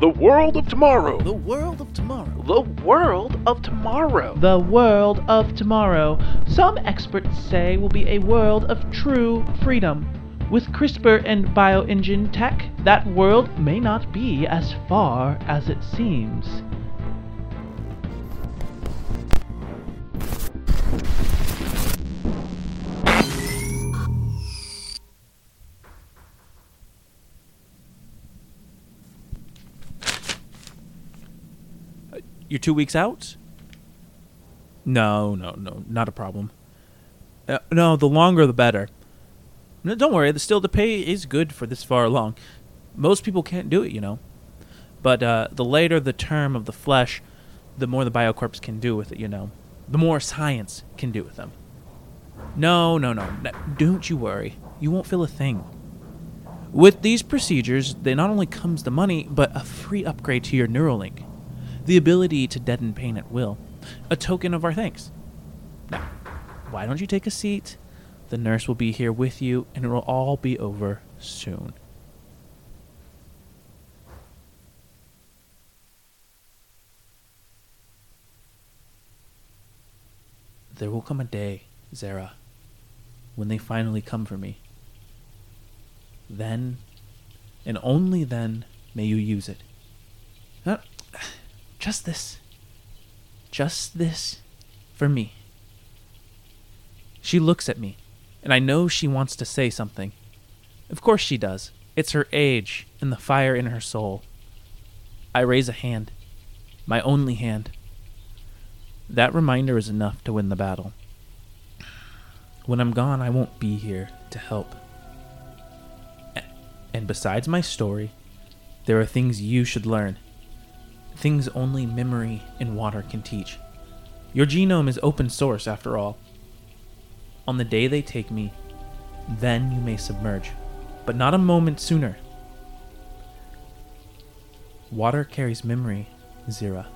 The world of tomorrow. The world of tomorrow. The world of tomorrow. The world of tomorrow, some experts say, will be a world of true freedom. With CRISPR and bioengine tech, that world may not be as far as it seems. You're two weeks out? No, no, no, not a problem. Uh, no, the longer the better. No, don't worry, the still the pay is good for this far along. Most people can't do it, you know. But uh, the later the term of the flesh, the more the biocorps can do with it, you know. The more science can do with them. No, no, no, no don't you worry. You won't feel a thing. With these procedures, there not only comes the money, but a free upgrade to your Neuralink. The ability to deaden pain at will. A token of our thanks. Now, why don't you take a seat? The nurse will be here with you, and it will all be over soon. There will come a day, Zara, when they finally come for me. Then, and only then, may you use it. Just this. Just this for me. She looks at me, and I know she wants to say something. Of course she does. It's her age and the fire in her soul. I raise a hand, my only hand. That reminder is enough to win the battle. When I'm gone, I won't be here to help. And besides my story, there are things you should learn. Things only memory and water can teach. Your genome is open source, after all. On the day they take me, then you may submerge, but not a moment sooner. Water carries memory, Zira.